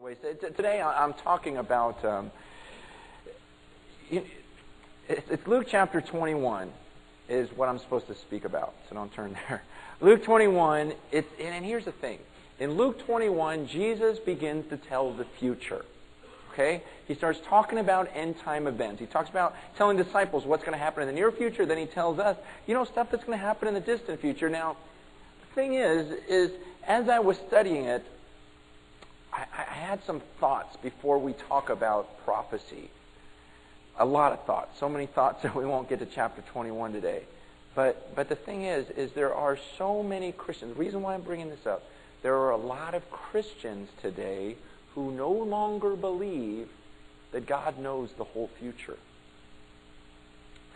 Anyways, t- Today I'm talking about um, it's Luke chapter 21 is what I'm supposed to speak about. So don't turn there. Luke 21. It's, and and here's the thing. In Luke 21, Jesus begins to tell the future. Okay? He starts talking about end time events. He talks about telling disciples what's going to happen in the near future. Then he tells us, you know, stuff that's going to happen in the distant future. Now, the thing is, is as I was studying it, I, I had some thoughts before we talk about prophecy. A lot of thoughts. So many thoughts that we won't get to chapter 21 today. But, but the thing is, is there are so many Christians. The reason why I'm bringing this up, there are a lot of Christians today who no longer believe that God knows the whole future.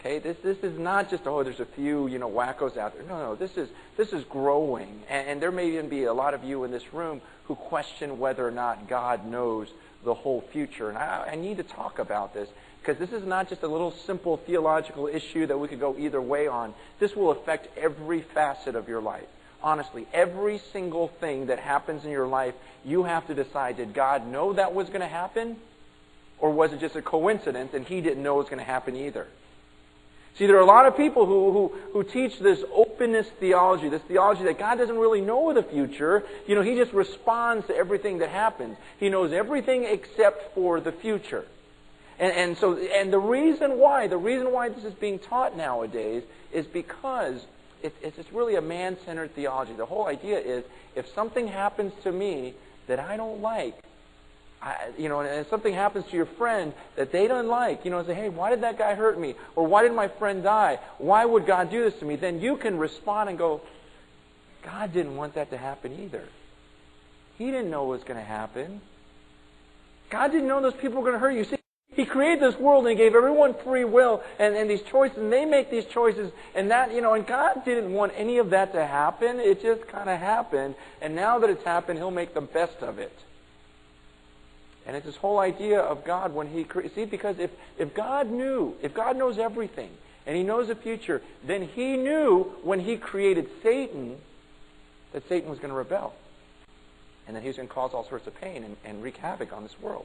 Okay, this this is not just oh, there's a few you know wackos out there. No, no, this is this is growing, and, and there may even be a lot of you in this room who question whether or not God knows the whole future. And I, I need to talk about this because this is not just a little simple theological issue that we could go either way on. This will affect every facet of your life. Honestly, every single thing that happens in your life, you have to decide did God know that was going to happen? Or was it just a coincidence and he didn't know it was going to happen either? See, there are a lot of people who, who, who teach this openness theology, this theology that God doesn't really know the future. You know, He just responds to everything that happens. He knows everything except for the future. And, and so, and the reason why, the reason why this is being taught nowadays is because it, it's just really a man-centered theology. The whole idea is, if something happens to me that I don't like, I, you know, and if something happens to your friend that they don't like, you know, and say, hey, why did that guy hurt me? Or why did my friend die? Why would God do this to me? Then you can respond and go, God didn't want that to happen either. He didn't know what was going to happen. God didn't know those people were going to hurt you. See, He created this world and gave everyone free will and, and these choices, and they make these choices, and that, you know, and God didn't want any of that to happen. It just kind of happened, and now that it's happened, He'll make the best of it. And it's this whole idea of God when He cre- see because if if God knew, if God knows everything and He knows the future, then He knew when He created Satan that Satan was going to rebel, and that he was going to cause all sorts of pain and, and wreak havoc on this world.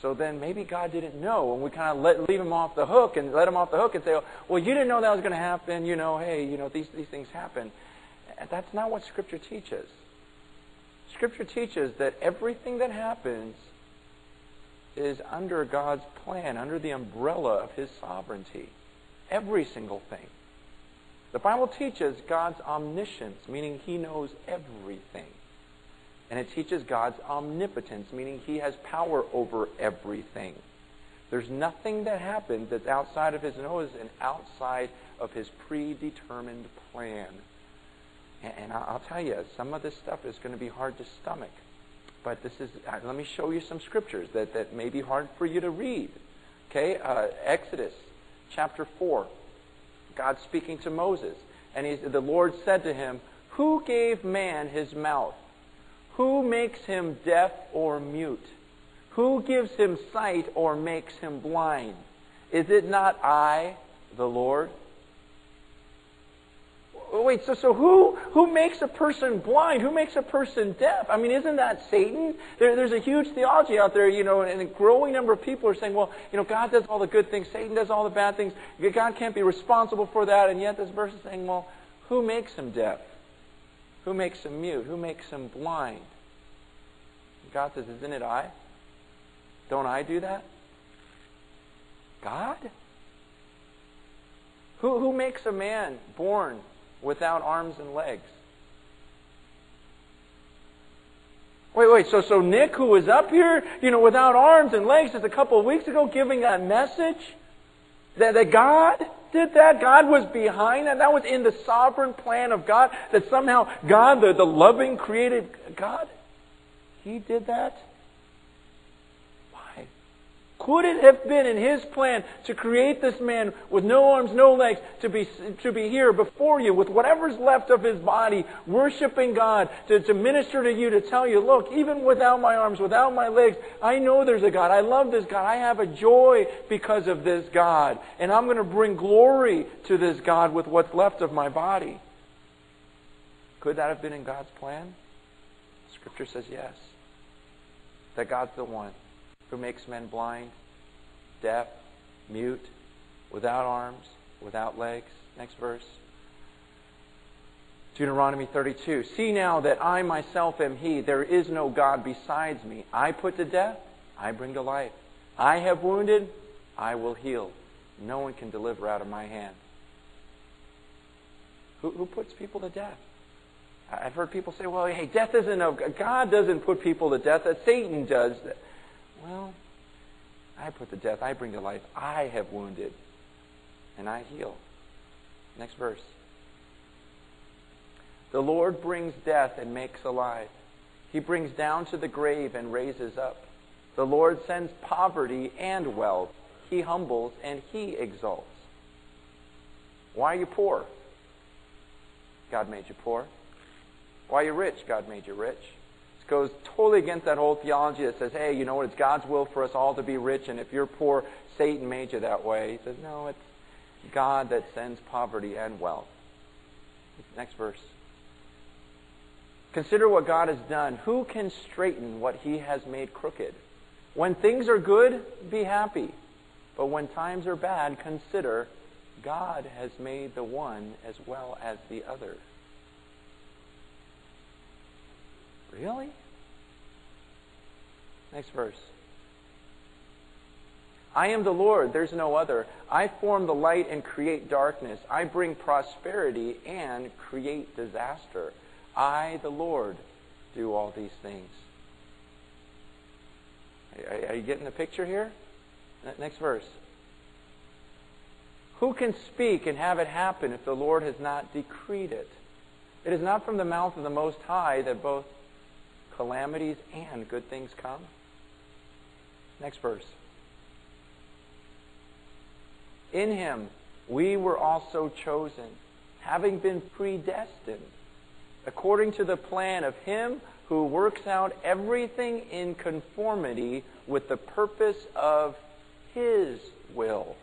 So then maybe God didn't know, and we kind of let, leave him off the hook and let him off the hook and say, well, you didn't know that was going to happen. You know, hey, you know, these, these things happen. That's not what Scripture teaches. Scripture teaches that everything that happens is under God's plan, under the umbrella of His sovereignty. Every single thing. The Bible teaches God's omniscience, meaning He knows everything. And it teaches God's omnipotence, meaning He has power over everything. There's nothing that happens that's outside of His nose and outside of His predetermined plan. And I'll tell you, some of this stuff is going to be hard to stomach. But this is, uh, let me show you some scriptures that, that may be hard for you to read. Okay, uh, Exodus chapter 4. God speaking to Moses. And he, the Lord said to him, Who gave man his mouth? Who makes him deaf or mute? Who gives him sight or makes him blind? Is it not I, the Lord? Wait, so, so who, who makes a person blind? Who makes a person deaf? I mean, isn't that Satan? There, there's a huge theology out there, you know, and a growing number of people are saying, well, you know, God does all the good things, Satan does all the bad things. God can't be responsible for that. And yet this verse is saying, well, who makes him deaf? Who makes him mute? Who makes him blind? God says, isn't it I? Don't I do that? God? Who, who makes a man born without arms and legs. Wait, wait, so, so Nick, who was up here, you know, without arms and legs just a couple of weeks ago giving that message, that, that God did that? God was behind that? That was in the sovereign plan of God? That somehow God, the, the loving, created God, He did that? Could it have been in His plan to create this man with no arms, no legs, to be, to be here before you with whatever's left of his body, worshiping God, to, to minister to you, to tell you, look, even without my arms, without my legs, I know there's a God. I love this God. I have a joy because of this God. And I'm going to bring glory to this God with what's left of my body. Could that have been in God's plan? Scripture says yes. that God's the one who makes men blind, deaf, mute, without arms, without legs. Next verse. Deuteronomy 32. See now that I myself am He. There is no God besides me. I put to death, I bring to life. I have wounded, I will heal. No one can deliver out of my hand. Who, who puts people to death? I've heard people say, well, hey, death isn't a, God God doesn't put people to death, that Satan does. Well, I put to death, I bring to life. I have wounded, and I heal. Next verse. The Lord brings death and makes alive. He brings down to the grave and raises up. The Lord sends poverty and wealth. He humbles and he exalts. Why are you poor? God made you poor. Why are you rich? God made you rich. Goes totally against that whole theology that says, hey, you know what? It's God's will for us all to be rich, and if you're poor, Satan made you that way. He says, no, it's God that sends poverty and wealth. Next verse. Consider what God has done. Who can straighten what he has made crooked? When things are good, be happy. But when times are bad, consider God has made the one as well as the other. Really? Next verse. I am the Lord, there's no other. I form the light and create darkness. I bring prosperity and create disaster. I, the Lord, do all these things. Are you getting the picture here? Next verse. Who can speak and have it happen if the Lord has not decreed it? It is not from the mouth of the Most High that both calamities and good things come. Next verse. In him we were also chosen, having been predestined, according to the plan of him who works out everything in conformity with the purpose of his will.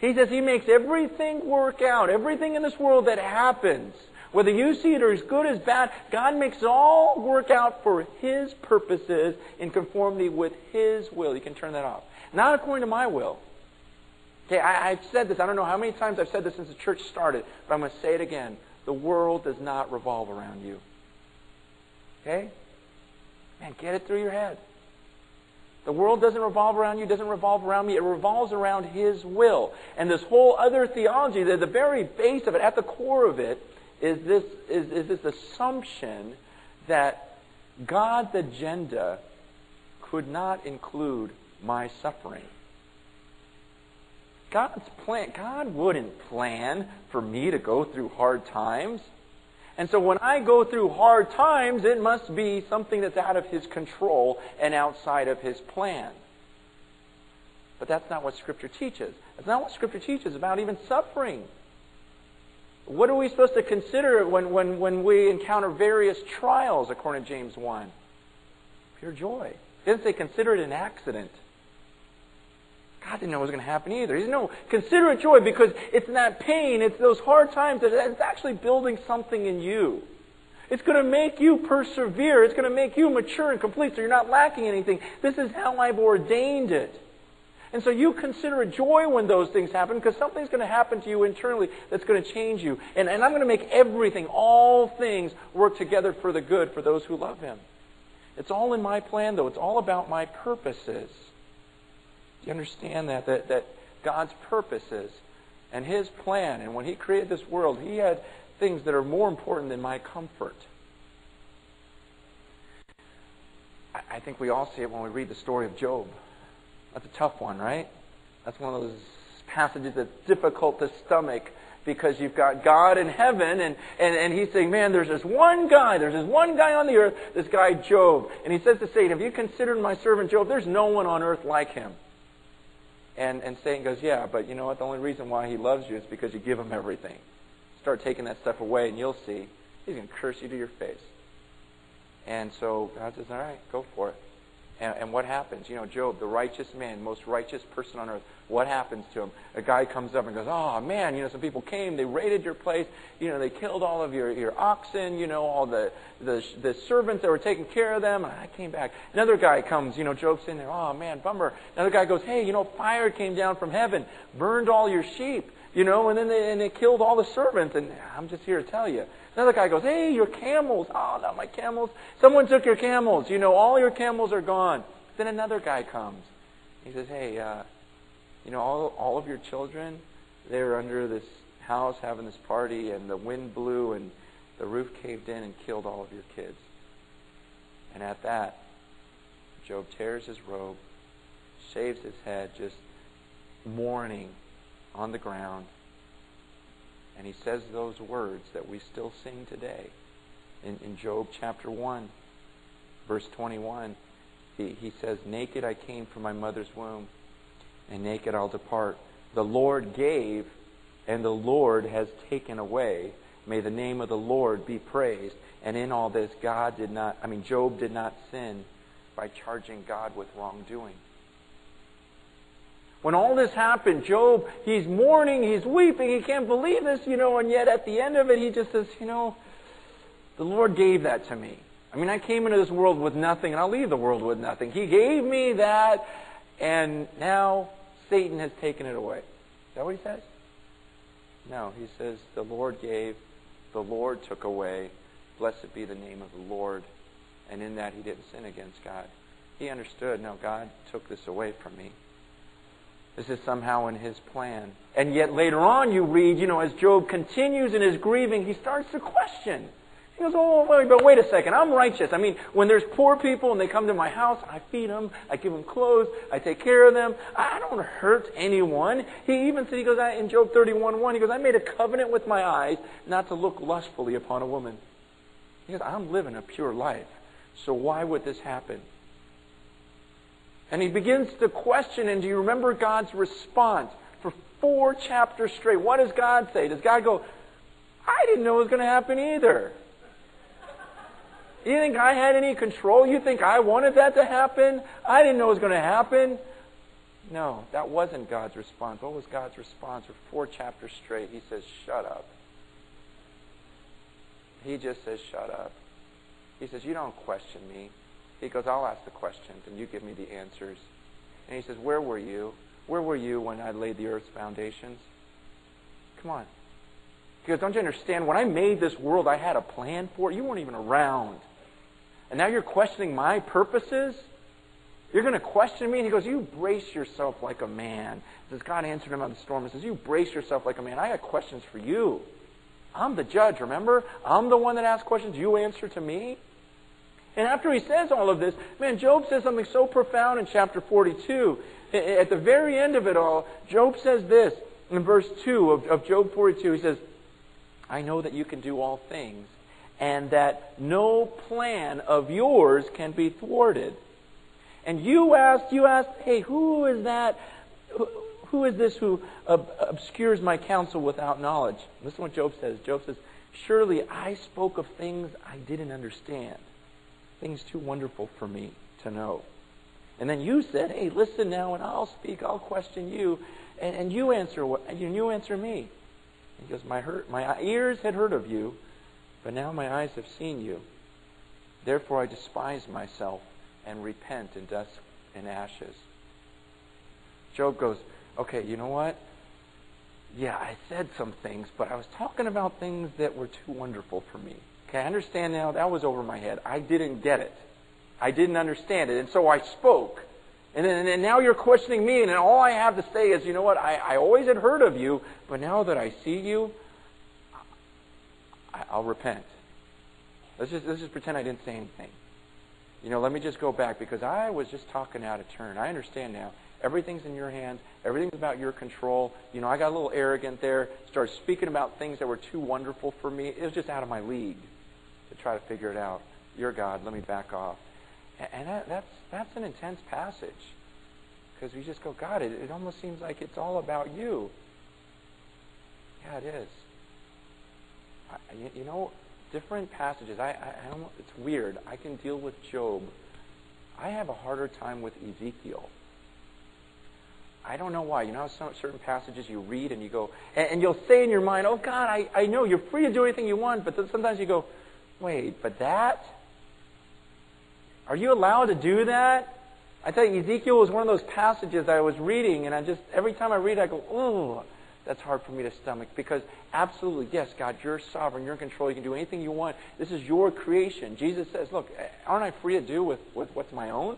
He says he makes everything work out, everything in this world that happens whether you see it as good as bad, God makes it all work out for His purposes in conformity with His will. You can turn that off. Not according to my will. Okay, I, have said this. I don't know how many times I've said this since the church started, but I'm going to say it again. The world does not revolve around you. Okay? Man, get it through your head. The world doesn't revolve around you, doesn't revolve around me. It revolves around His will. And this whole other theology, the, the very base of it, at the core of it, is this, is, is this assumption that God's agenda could not include my suffering. God's plan, God wouldn't plan for me to go through hard times. And so when I go through hard times, it must be something that's out of His control and outside of His plan. But that's not what Scripture teaches. That's not what Scripture teaches about even suffering. What are we supposed to consider when, when, when we encounter various trials, according to James 1? Pure joy. He doesn't say consider it an accident. God didn't know it was going to happen either. He said, no, consider it joy because it's that pain, it's those hard times that it's actually building something in you. It's going to make you persevere. It's going to make you mature and complete so you're not lacking anything. This is how I've ordained it. And so you consider joy when those things happen because something's going to happen to you internally that's going to change you. And, and I'm going to make everything, all things, work together for the good for those who love Him. It's all in my plan, though. It's all about my purposes. Do you understand that? That, that God's purposes and His plan, and when He created this world, He had things that are more important than my comfort. I, I think we all see it when we read the story of Job. That's a tough one, right? That's one of those passages that's difficult to stomach because you've got God in heaven and, and, and he's saying, man, there's this one guy, there's this one guy on the earth, this guy Job. And he says to Satan, have you considered my servant Job? There's no one on earth like him. And, and Satan goes, yeah, but you know what? The only reason why he loves you is because you give him everything. Start taking that stuff away and you'll see. He's going to curse you to your face. And so God says, all right, go for it. And, and what happens? You know, Job, the righteous man, most righteous person on earth, what happens to him? A guy comes up and goes, Oh, man, you know, some people came, they raided your place, you know, they killed all of your, your oxen, you know, all the, the, the servants that were taking care of them, and I came back. Another guy comes, you know, Job's in there, Oh, man, bummer. Another guy goes, Hey, you know, fire came down from heaven, burned all your sheep, you know, and then they, and they killed all the servants, and I'm just here to tell you. Another guy goes, Hey, your camels. Oh, not my camels. Someone took your camels. You know, all your camels are gone. Then another guy comes. He says, Hey, uh, you know, all, all of your children, they were under this house having this party, and the wind blew, and the roof caved in and killed all of your kids. And at that, Job tears his robe, shaves his head, just mourning on the ground and he says those words that we still sing today. In, in Job chapter 1, verse 21, he, he says, Naked I came from my mother's womb, and naked I'll depart. The Lord gave, and the Lord has taken away. May the name of the Lord be praised. And in all this, God did not, I mean, Job did not sin by charging God with wrongdoing. When all this happened, Job, he's mourning, he's weeping, he can't believe this, you know, and yet at the end of it, he just says, you know, the Lord gave that to me. I mean, I came into this world with nothing, and I'll leave the world with nothing. He gave me that, and now Satan has taken it away. Is that what he says? No, he says, the Lord gave, the Lord took away. Blessed be the name of the Lord. And in that, he didn't sin against God. He understood, no, God took this away from me. This is somehow in his plan. And yet later on you read, you know, as Job continues in his grieving, he starts to question. He goes, oh, wait, but wait a second, I'm righteous. I mean, when there's poor people and they come to my house, I feed them, I give them clothes, I take care of them. I don't hurt anyone. He even said, he goes, in Job 31, 1, he goes, I made a covenant with my eyes not to look lustfully upon a woman. He goes, I'm living a pure life. So why would this happen? And he begins to question, and do you remember God's response? For four chapters straight, what does God say? Does God go, I didn't know it was going to happen either? You think I had any control? You think I wanted that to happen? I didn't know it was going to happen. No, that wasn't God's response. What was God's response? For four chapters straight, he says, Shut up. He just says, Shut up. He says, You don't question me. He goes, I'll ask the questions and you give me the answers. And he says, Where were you? Where were you when I laid the earth's foundations? Come on. He goes, Don't you understand? When I made this world, I had a plan for it. You weren't even around. And now you're questioning my purposes? You're going to question me? And he goes, You brace yourself like a man. Says God answered him on the storm, he says, You brace yourself like a man. I got questions for you. I'm the judge, remember? I'm the one that asks questions. You answer to me. And after he says all of this, man, Job says something so profound in chapter 42. At the very end of it all, Job says this in verse 2 of, of Job 42. He says, I know that you can do all things, and that no plan of yours can be thwarted. And you asked, you asked, hey, who is that? Who, who is this who ob- obscures my counsel without knowledge? Listen to what Job says. Job says, Surely I spoke of things I didn't understand things too wonderful for me to know. And then you said, hey, listen now, and I'll speak, I'll question you, and, and you answer what, and you answer me. He goes, my, my ears had heard of you, but now my eyes have seen you. Therefore I despise myself and repent in dust and ashes. Job goes, okay, you know what? Yeah, I said some things, but I was talking about things that were too wonderful for me. Okay, I understand now. That was over my head. I didn't get it. I didn't understand it. And so I spoke. And, then, and now you're questioning me, and all I have to say is, you know what? I, I always had heard of you, but now that I see you, I, I'll repent. Let's just, let's just pretend I didn't say anything. You know, let me just go back because I was just talking out of turn. I understand now. Everything's in your hands. Everything's about your control. You know, I got a little arrogant there. Started speaking about things that were too wonderful for me. It was just out of my league to try to figure it out. You're God. Let me back off. And that, that's that's an intense passage because we just go, God. It, it almost seems like it's all about you. Yeah, it is. I, you, you know, different passages. I, I, I don't. It's weird. I can deal with Job. I have a harder time with Ezekiel. I don't know why. You know how some certain passages you read and you go, and, and you'll say in your mind, oh God, I, I know you're free to do anything you want, but sometimes you go, wait, but that? Are you allowed to do that? I tell you, Ezekiel was one of those passages I was reading, and I just, every time I read it, I go, ooh, that's hard for me to stomach. Because absolutely, yes, God, you're sovereign, you're in control, you can do anything you want. This is your creation. Jesus says, look, aren't I free to do with, with what's my own?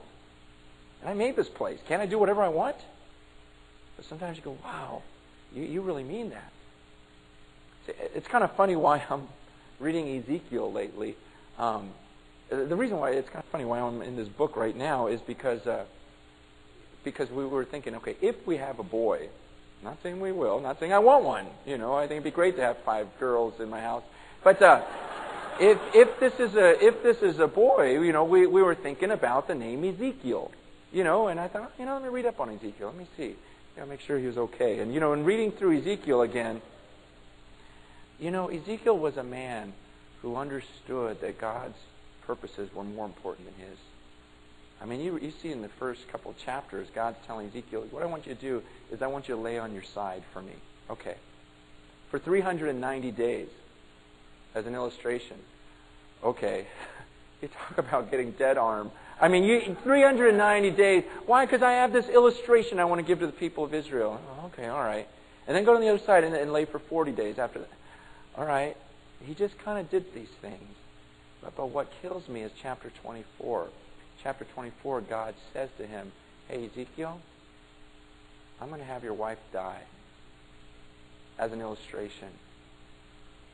And I made this place. Can't I do whatever I want? But sometimes you go, wow, you, you really mean that. It's kind of funny why I'm reading Ezekiel lately. Um, the reason why it's kind of funny why I'm in this book right now is because uh, because we were thinking, okay, if we have a boy, not saying we will, not saying I want one, you know, I think it'd be great to have five girls in my house, but uh, if if this is a if this is a boy, you know, we we were thinking about the name Ezekiel, you know, and I thought, you know, let me read up on Ezekiel, let me see, you know, make sure he was okay, and you know, in reading through Ezekiel again, you know, Ezekiel was a man who understood that God's purposes were more important than his. I mean, you, you see in the first couple chapters, God's telling Ezekiel, what I want you to do is I want you to lay on your side for me. Okay. For 390 days, as an illustration. Okay. you talk about getting dead arm. I mean, you, 390 days. Why? Because I have this illustration I want to give to the people of Israel. Okay, all right. And then go to the other side and, and lay for 40 days after that. All right. He just kind of did these things. But, but what kills me is chapter 24. Chapter 24, God says to him, Hey, Ezekiel, I'm going to have your wife die as an illustration.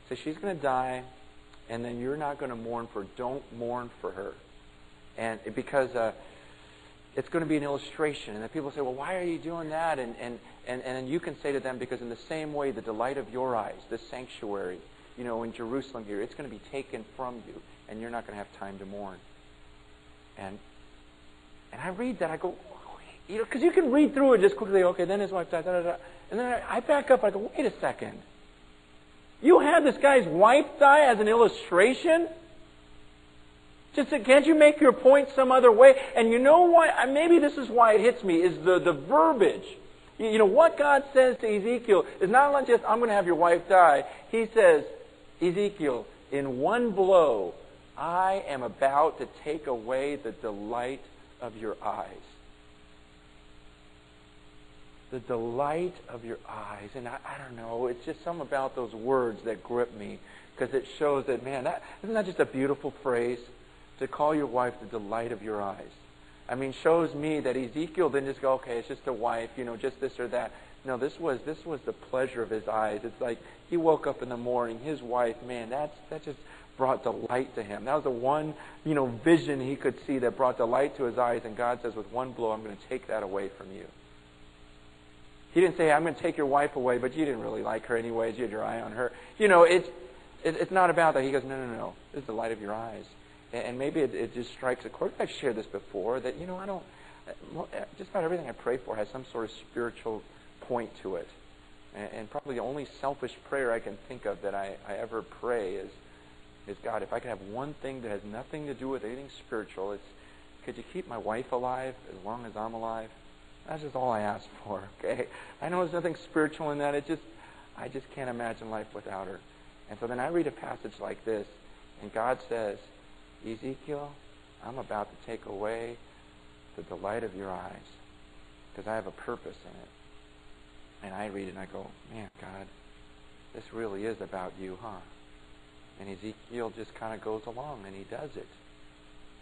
So she's going to die, and then you're not going to mourn for. Don't mourn for her. And because uh, it's going to be an illustration. And then people say, well, why are you doing that? And, and, and, and you can say to them, because in the same way, the delight of your eyes, the sanctuary, you know, in Jerusalem here, it's going to be taken from you and you're not going to have time to mourn. And and I read that, I go, you know, because you can read through it just quickly. Okay, then his wife died, da, da, da. and then I, I back up. I go, wait a second. You had this guy's wife die as an illustration. Just can't you make your point some other way? And you know what? Maybe this is why it hits me is the the verbiage. You know what God says to Ezekiel is not just I'm going to have your wife die. He says, Ezekiel, in one blow I am about to take away the delight of your eyes. The delight of your eyes. And I, I don't know, it's just something about those words that grip me because it shows that, man, that, isn't that just a beautiful phrase? To call your wife the delight of your eyes. I mean, shows me that Ezekiel didn't just go, okay, it's just a wife, you know, just this or that. No, this was this was the pleasure of his eyes. It's like he woke up in the morning, his wife, man, that's that just brought delight to him. That was the one, you know, vision he could see that brought delight to his eyes. And God says, with one blow, I'm going to take that away from you. He didn't say, I'm going to take your wife away, but you didn't really like her anyways. You had your eye on her. You know, it's, it, it's not about that. He goes, no, no, no. Is the light of your eyes. And, maybe it, it just strikes a chord. I've shared this before that, you know, I don't, just about everything I pray for has some sort of spiritual point to it. And, and probably the only selfish prayer I can think of that I, I ever pray is, is God, if I could have one thing that has nothing to do with anything spiritual, it's could you keep my wife alive as long as I'm alive? That's just all I ask for, okay? I know there's nothing spiritual in that. It just I just can't imagine life without her. And so then I read a passage like this, and God says, Ezekiel, I'm about to take away the delight of your eyes because I have a purpose in it. And I read it and I go, man, God, this really is about you, huh? And Ezekiel just kind of goes along and he does it.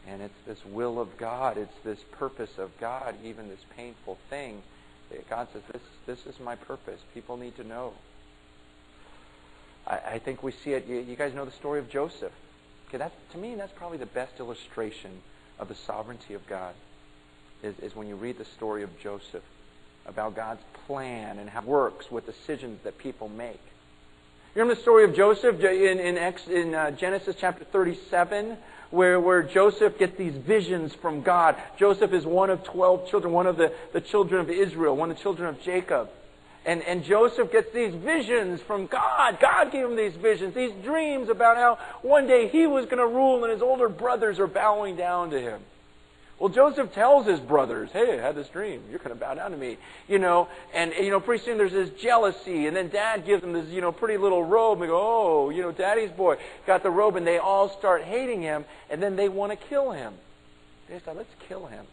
And it's this will of God, it's this purpose of God, even this painful thing. God says, this, this is my purpose. People need to know. I, I think we see it. You, you, guys know the story of Joseph. Okay, that's, to me, that's probably the best illustration of the sovereignty of God, is, is when you read the story of Joseph about God's plan and how it works with decisions that people make. You remember the story of Joseph in, in, in uh, Genesis chapter 37, where, where Joseph gets these visions from God. Joseph is one of 12 children, one of the, the children of Israel, one of the children of Jacob. And, and Joseph gets these visions from God. God gave him these visions, these dreams about how one day he was going to rule and his older brothers are bowing down to him. Well, Joseph tells his brothers, hey, I had this dream. You're going to bow down to me. You know, and, you know, pretty soon there's this jealousy. And then dad gives him this, you know, pretty little robe. And they go, oh, you know, daddy's boy got the robe. And they all start hating him. And then they want to kill him. They say, let's kill him.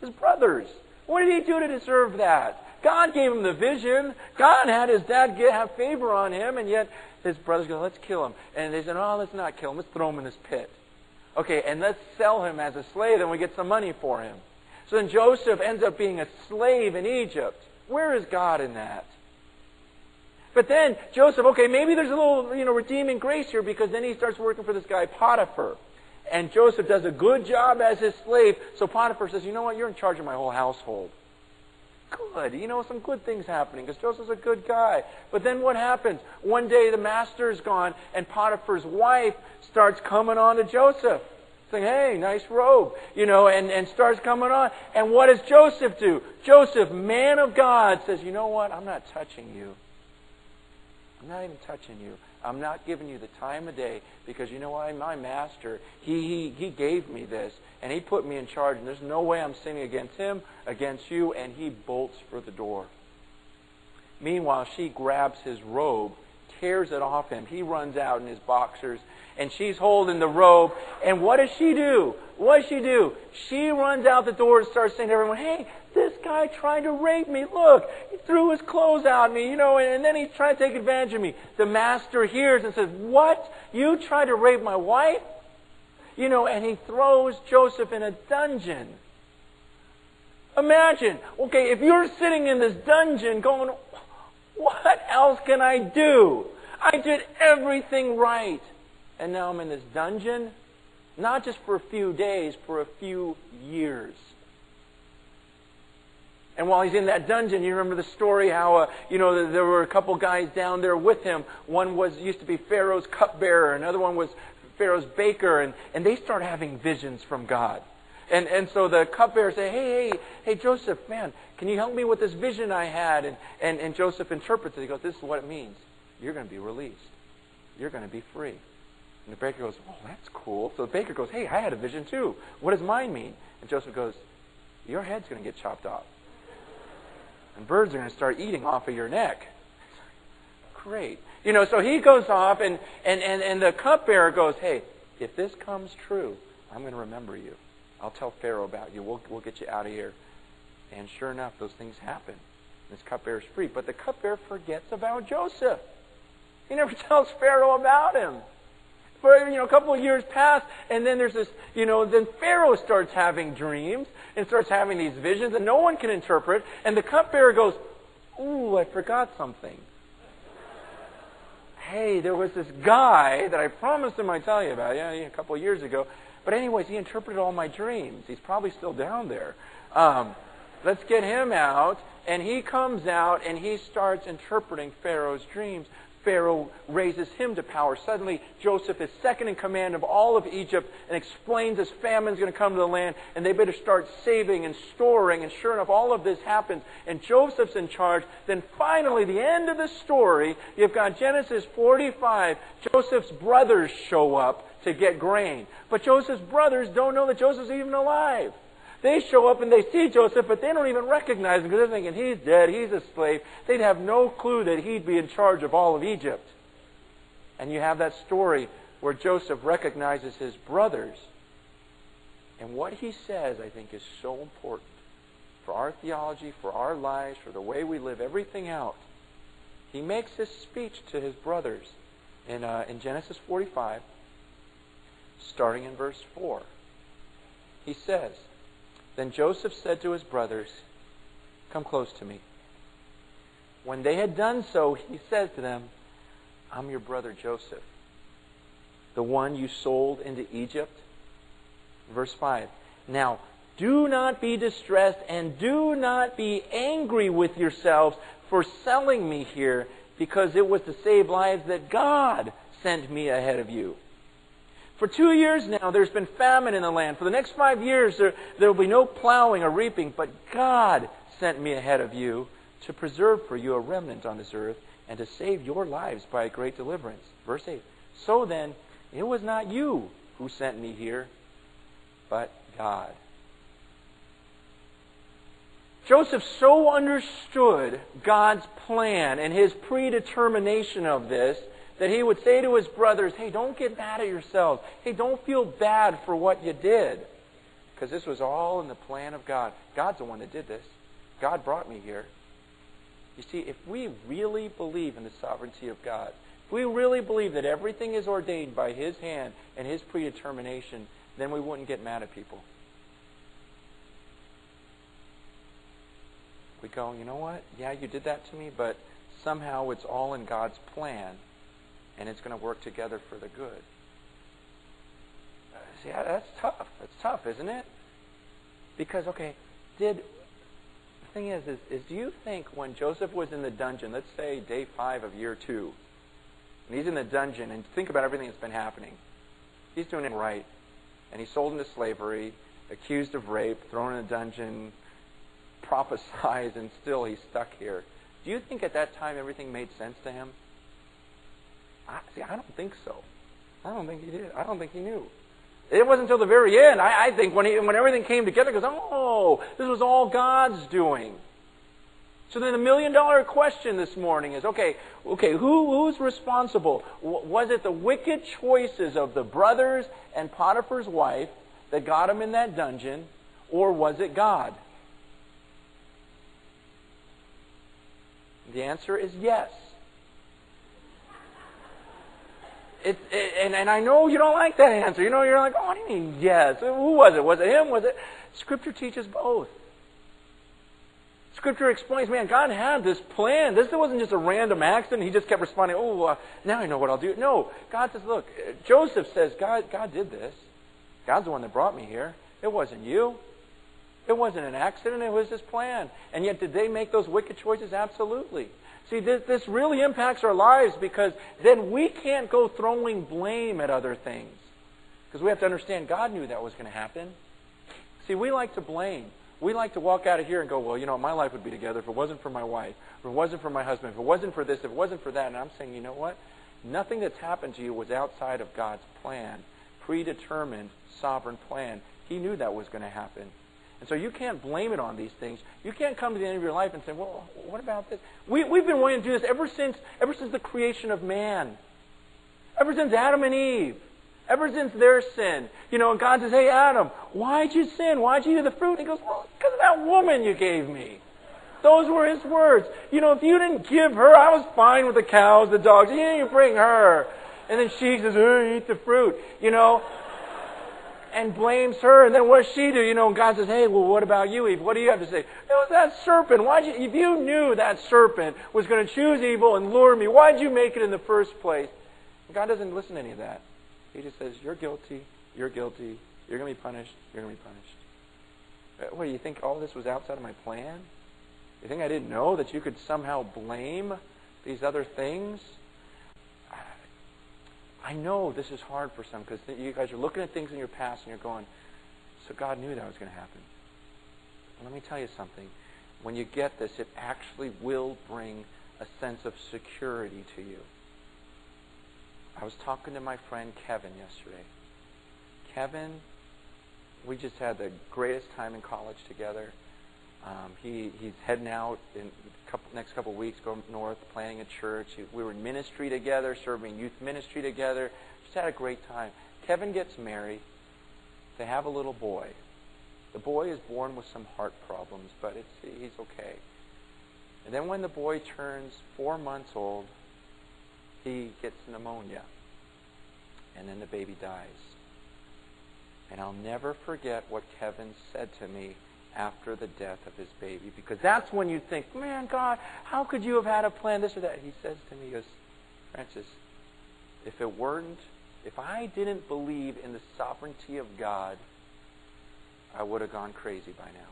His brothers. What did he do to deserve that? God gave him the vision. God had his dad get, have favor on him. And yet his brothers go, let's kill him. And they said, oh, let's not kill him. Let's throw him in this pit. Okay, and let's sell him as a slave, and we get some money for him. So then Joseph ends up being a slave in Egypt. Where is God in that? But then Joseph, okay, maybe there's a little, you know, redeeming grace here because then he starts working for this guy Potiphar. And Joseph does a good job as his slave. So Potiphar says, you know what, you're in charge of my whole household good. You know, some good things happening because Joseph's a good guy. But then what happens? One day the master's gone and Potiphar's wife starts coming on to Joseph. Saying, hey, nice robe, you know, and, and starts coming on. And what does Joseph do? Joseph, man of God, says, you know what? I'm not touching you. I'm not even touching you. I'm not giving you the time of day because you know why? My master, he, he, he gave me this and he put me in charge and there's no way I'm sinning against him, against you, and he bolts for the door. Meanwhile, she grabs his robe, tears it off him. He runs out in his boxers and she's holding the robe. And what does she do? What does she do? She runs out the door and starts saying to everyone, hey, this guy tried to rape me. Look, he threw his clothes at me, you know, and, and then he tried to take advantage of me. The master hears and says, What? You tried to rape my wife? You know, and he throws Joseph in a dungeon. Imagine, okay, if you're sitting in this dungeon going, What else can I do? I did everything right. And now I'm in this dungeon, not just for a few days, for a few years. And while he's in that dungeon, you remember the story how, uh, you know, there were a couple guys down there with him. One was used to be Pharaoh's cupbearer, another one was Pharaoh's baker, and, and they start having visions from God. And, and so the cupbearer say, hey, hey, hey, Joseph, man, can you help me with this vision I had? And, and, and Joseph interprets it. He goes, this is what it means. You're going to be released. You're going to be free. And the baker goes, oh, that's cool. So the baker goes, hey, I had a vision too. What does mine mean? And Joseph goes, your head's going to get chopped off and birds are going to start eating off of your neck. Great. You know, so he goes off, and, and, and, and the cupbearer goes, Hey, if this comes true, I'm going to remember you. I'll tell Pharaoh about you. We'll, we'll get you out of here. And sure enough, those things happen. This cupbearer is free. But the cupbearer forgets about Joseph. He never tells Pharaoh about him for you know a couple of years pass, and then there's this you know then Pharaoh starts having dreams and starts having these visions, and no one can interpret. And the cupbearer goes, "Ooh, I forgot something." Hey, there was this guy that I promised him I'd tell you about, yeah, a couple of years ago. But anyways, he interpreted all my dreams. He's probably still down there. Um, let's get him out. And he comes out and he starts interpreting Pharaoh's dreams. Pharaoh raises him to power. Suddenly, Joseph is second in command of all of Egypt and explains this famine's going to come to the land and they better start saving and storing. And sure enough, all of this happens and Joseph's in charge. Then finally, the end of the story, you've got Genesis 45. Joseph's brothers show up to get grain. But Joseph's brothers don't know that Joseph's even alive. They show up and they see Joseph, but they don't even recognize him because they're thinking he's dead, he's a slave. They'd have no clue that he'd be in charge of all of Egypt. And you have that story where Joseph recognizes his brothers. And what he says, I think, is so important for our theology, for our lives, for the way we live everything out. He makes this speech to his brothers in, uh, in Genesis 45, starting in verse 4. He says, then Joseph said to his brothers, Come close to me. When they had done so, he said to them, I'm your brother Joseph, the one you sold into Egypt. Verse 5. Now, do not be distressed and do not be angry with yourselves for selling me here, because it was to save lives that God sent me ahead of you. For two years now, there's been famine in the land. For the next five years, there, there will be no plowing or reaping, but God sent me ahead of you to preserve for you a remnant on this earth and to save your lives by a great deliverance. Verse 8. So then, it was not you who sent me here, but God. Joseph so understood God's plan and his predetermination of this that he would say to his brothers, Hey, don't get mad at yourselves. Hey, don't feel bad for what you did. Because this was all in the plan of God. God's the one that did this. God brought me here. You see, if we really believe in the sovereignty of God, if we really believe that everything is ordained by His hand and His predetermination, then we wouldn't get mad at people. We go, you know what? Yeah, you did that to me, but somehow it's all in God's plan, and it's going to work together for the good. Uh, see, that's tough. That's tough, isn't it? Because, okay, did the thing is, is, is do you think when Joseph was in the dungeon, let's say day five of year two, and he's in the dungeon, and think about everything that's been happening. He's doing it right. And he's sold into slavery, accused of rape, thrown in a dungeon, prophesies, and still he's stuck here. Do you think at that time everything made sense to him? I, see, I don't think so. I don't think he did. I don't think he knew. It wasn't until the very end. I, I think when he, when everything came together, he goes, "Oh, this was all God's doing." So then the million dollar question this morning is, okay, okay, who, who's responsible? Was it the wicked choices of the brothers and Potiphar's wife that got him in that dungeon, or was it God? The answer is yes. It, it, and, and I know you don't like that answer. You know, you're like, oh, what do you mean yes? Who was it? Was it him? Was it? Scripture teaches both. Scripture explains, man, God had this plan. This wasn't just a random accident. He just kept responding, oh, uh, now I know what I'll do. No, God says, look, Joseph says, God, God did this. God's the one that brought me here. It wasn't you. It wasn't an accident. It was His plan. And yet, did they make those wicked choices? Absolutely. See, this, this really impacts our lives because then we can't go throwing blame at other things. Because we have to understand God knew that was going to happen. See, we like to blame. We like to walk out of here and go, well, you know, my life would be together if it wasn't for my wife, if it wasn't for my husband, if it wasn't for this, if it wasn't for that. And I'm saying, you know what? Nothing that's happened to you was outside of God's plan, predetermined, sovereign plan. He knew that was going to happen. And so you can't blame it on these things. You can't come to the end of your life and say, well, what about this? We, we've been wanting to do this ever since, ever since the creation of man. Ever since Adam and Eve. Ever since their sin. You know, and God says, hey, Adam, why'd you sin? Why'd you eat the fruit? And he goes, well, because of that woman you gave me. Those were his words. You know, if you didn't give her, I was fine with the cows, the dogs. You didn't bring her. And then she says, oh, eat the fruit. You know, and blames her. And then what does she do? You know, and God says, hey, well, what about you, Eve? What do you have to say? It was that serpent. Why'd you, if you knew that serpent was going to choose evil and lure me, why'd you make it in the first place? And God doesn't listen to any of that. He just says, You're guilty, you're guilty, you're going to be punished, you're going to be punished. Uh, what, do you think all this was outside of my plan? You think I didn't know that you could somehow blame these other things? I know this is hard for some because you guys are looking at things in your past and you're going, so God knew that was going to happen. Let me tell you something. When you get this, it actually will bring a sense of security to you. I was talking to my friend Kevin yesterday. Kevin, we just had the greatest time in college together. Um, he he's heading out in couple, next couple of weeks, going north, planning a church. We were in ministry together, serving youth ministry together. Just had a great time. Kevin gets married. They have a little boy. The boy is born with some heart problems, but it's he's okay. And then when the boy turns four months old, he gets pneumonia. And then the baby dies. And I'll never forget what Kevin said to me after the death of his baby. Because that's when you think, man, God, how could you have had a plan, this or that? He says to me, he goes, Francis, if it weren't, if I didn't believe in the sovereignty of God, I would have gone crazy by now.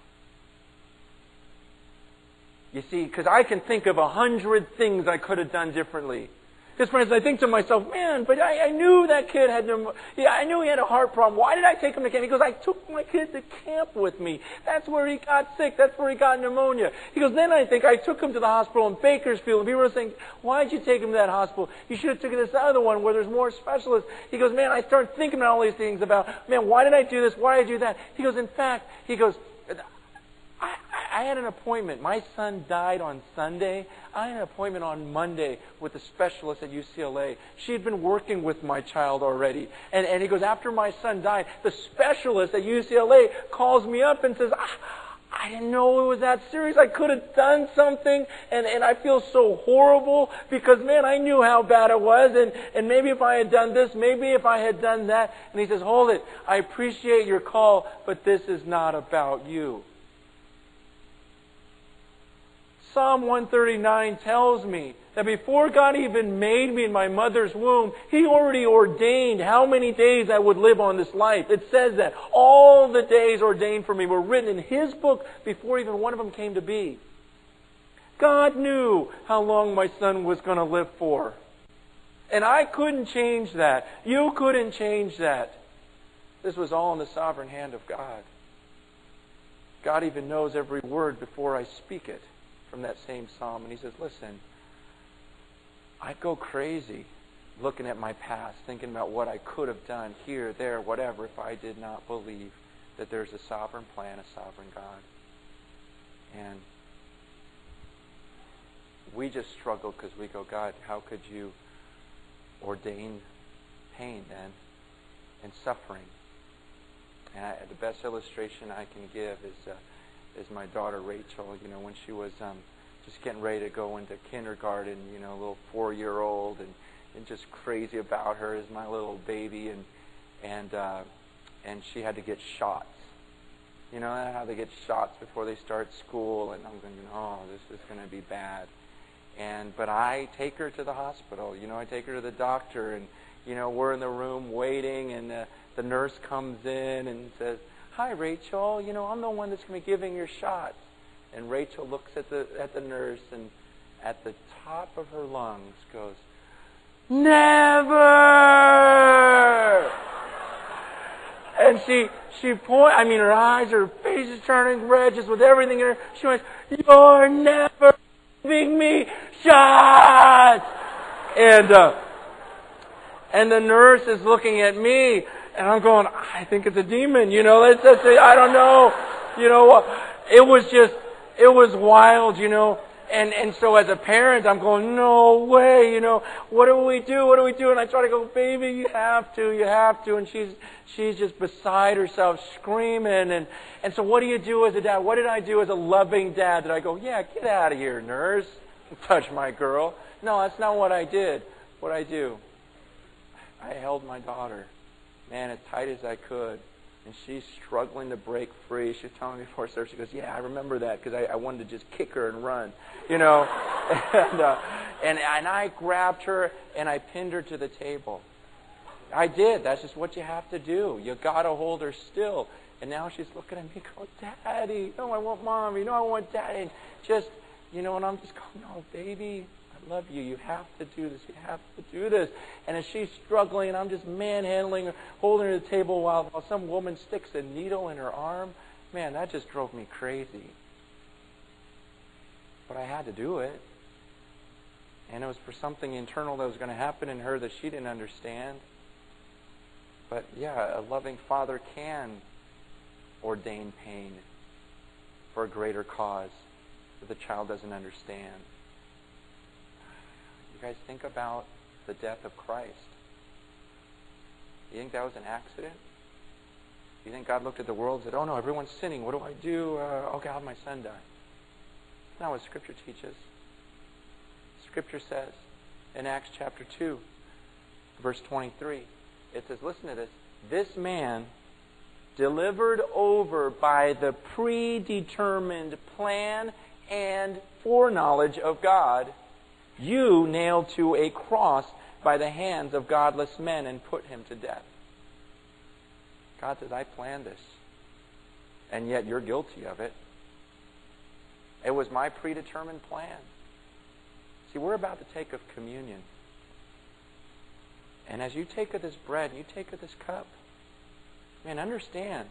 You see, because I can think of a hundred things I could have done differently. Because, friends, I think to myself, man, but I, I knew that kid had pneumonia. Yeah, I knew he had a heart problem. Why did I take him to camp? He goes, I took my kid to camp with me. That's where he got sick. That's where he got pneumonia. He goes, then I think I took him to the hospital in Bakersfield. And people were saying, why'd you take him to that hospital? You should have taken this other one where there's more specialists. He goes, man, I started thinking about all these things about, man, why did I do this? Why did I do that? He goes, in fact, he goes, I, had an appointment. My son died on Sunday. I had an appointment on Monday with a specialist at UCLA. She had been working with my child already. And, and he goes, after my son died, the specialist at UCLA calls me up and says, ah, I didn't know it was that serious. I could have done something, and, and I feel so horrible because, man, I knew how bad it was, and, and maybe if I had done this, maybe if I had done that. And he says, Hold it. I appreciate your call, but this is not about you. Psalm 139 tells me that before God even made me in my mother's womb, He already ordained how many days I would live on this life. It says that. All the days ordained for me were written in His book before even one of them came to be. God knew how long my son was going to live for. And I couldn't change that. You couldn't change that. This was all in the sovereign hand of God. God even knows every word before I speak it from that same psalm. And he says, Listen, I'd go crazy looking at my past, thinking about what I could have done here, there, whatever, if I did not believe that there's a sovereign plan, a sovereign God. And we just struggle because we go, God, how could you ordain pain then and suffering? And I, the best illustration I can give is. Uh, is my daughter Rachel. You know, when she was um, just getting ready to go into kindergarten, you know, a little four-year-old, and and just crazy about her as my little baby, and and uh, and she had to get shots. You know how they get shots before they start school, and I'm thinking, oh, this is going to be bad. And but I take her to the hospital. You know, I take her to the doctor, and you know, we're in the room waiting, and the, the nurse comes in and says Hi, Rachel. You know, I'm the one that's going to be giving your shots. And Rachel looks at the, at the nurse and at the top of her lungs goes, Never! And she, she point, I mean, her eyes, her face is turning red just with everything in her. She went, You're never giving me shots! And, uh, and the nurse is looking at me and I'm going, I think it's a demon, you know, it's, it's I don't know, you know, it was just, it was wild, you know, and, and so as a parent, I'm going, no way, you know, what do we do, what do we do, and I try to go, baby, you have to, you have to, and she's, she's just beside herself, screaming, and, and so what do you do as a dad? What did I do as a loving dad? Did I go, yeah, get out of here, nurse, touch my girl? No, that's not what I did. What I do, I held my daughter man, as tight as I could. And she's struggling to break free. She's telling me before service, she goes, "Yeah, I remember that because I, I wanted to just kick her and run, you know." and, uh, and and I grabbed her and I pinned her to the table. I did. That's just what you have to do. You got to hold her still. And now she's looking at me, going, "Daddy, no, I want mom. You know, I want daddy." And just, you know, and I'm just going, "No, baby, love you. You have to do this. You have to do this. And as she's struggling, and I'm just manhandling her, holding her to the table while, while some woman sticks a needle in her arm, man, that just drove me crazy. But I had to do it. And it was for something internal that was going to happen in her that she didn't understand. But yeah, a loving father can ordain pain for a greater cause that the child doesn't understand guys think about the death of Christ? You think that was an accident? You think God looked at the world and said, oh no, everyone's sinning. What do I do? Uh, I'll have my son die. That's not what Scripture teaches. Scripture says in Acts chapter 2, verse 23, it says, listen to this. This man delivered over by the predetermined plan and foreknowledge of God you nailed to a cross by the hands of godless men and put him to death. God says, I planned this. And yet you're guilty of it. It was my predetermined plan. See, we're about to take of communion. And as you take of this bread you take of this cup, man, understand.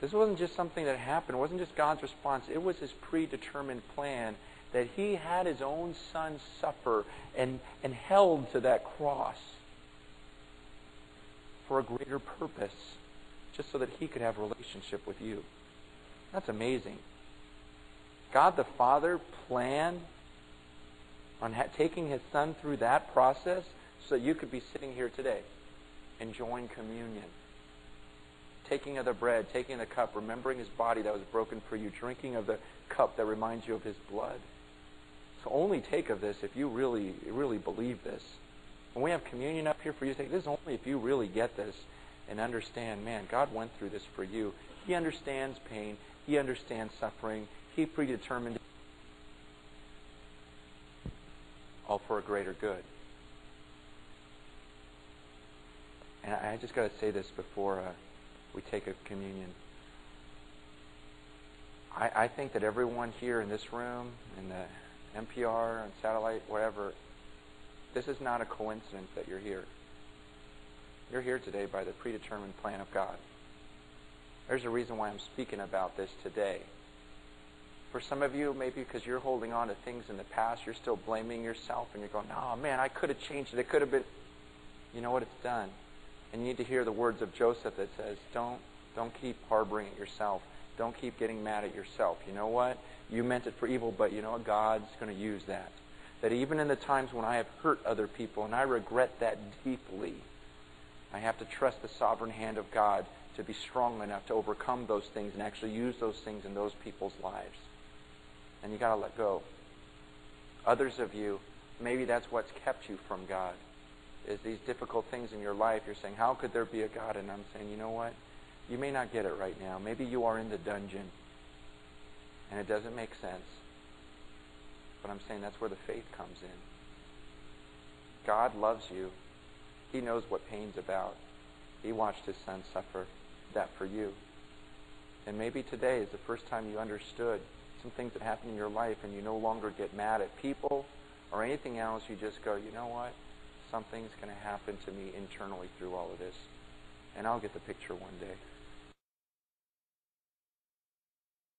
This wasn't just something that happened. It wasn't just God's response. It was his predetermined plan that he had his own son suffer and, and held to that cross for a greater purpose, just so that he could have a relationship with you. That's amazing. God the Father planned on ha- taking his son through that process so that you could be sitting here today enjoying communion. Taking of the bread, taking the cup, remembering his body that was broken for you, drinking of the cup that reminds you of his blood. So only take of this if you really, really believe this. When we have communion up here for you, say, this is only if you really get this and understand, man, God went through this for you. He understands pain. He understands suffering. He predetermined all for a greater good. And I just got to say this before uh, we take a communion. I, I think that everyone here in this room, in the MPR and satellite, whatever, this is not a coincidence that you're here. You're here today by the predetermined plan of God. There's a reason why I'm speaking about this today. For some of you, maybe because you're holding on to things in the past, you're still blaming yourself and you're going, oh man, I could have changed it. It could have been. You know what? It's done. And you need to hear the words of Joseph that says, don't, don't keep harboring it yourself. Don't keep getting mad at yourself. You know what? You meant it for evil, but you know what? God's going to use that. That even in the times when I have hurt other people, and I regret that deeply, I have to trust the sovereign hand of God to be strong enough to overcome those things and actually use those things in those people's lives. And you got to let go. Others of you, maybe that's what's kept you from God is these difficult things in your life. You're saying, how could there be a God? And I'm saying, you know what? You may not get it right now. Maybe you are in the dungeon and it doesn't make sense. But I'm saying that's where the faith comes in. God loves you. He knows what pain's about. He watched his son suffer that for you. And maybe today is the first time you understood some things that happen in your life and you no longer get mad at people or anything else. You just go, you know what? Something's going to happen to me internally through all of this. And I'll get the picture one day.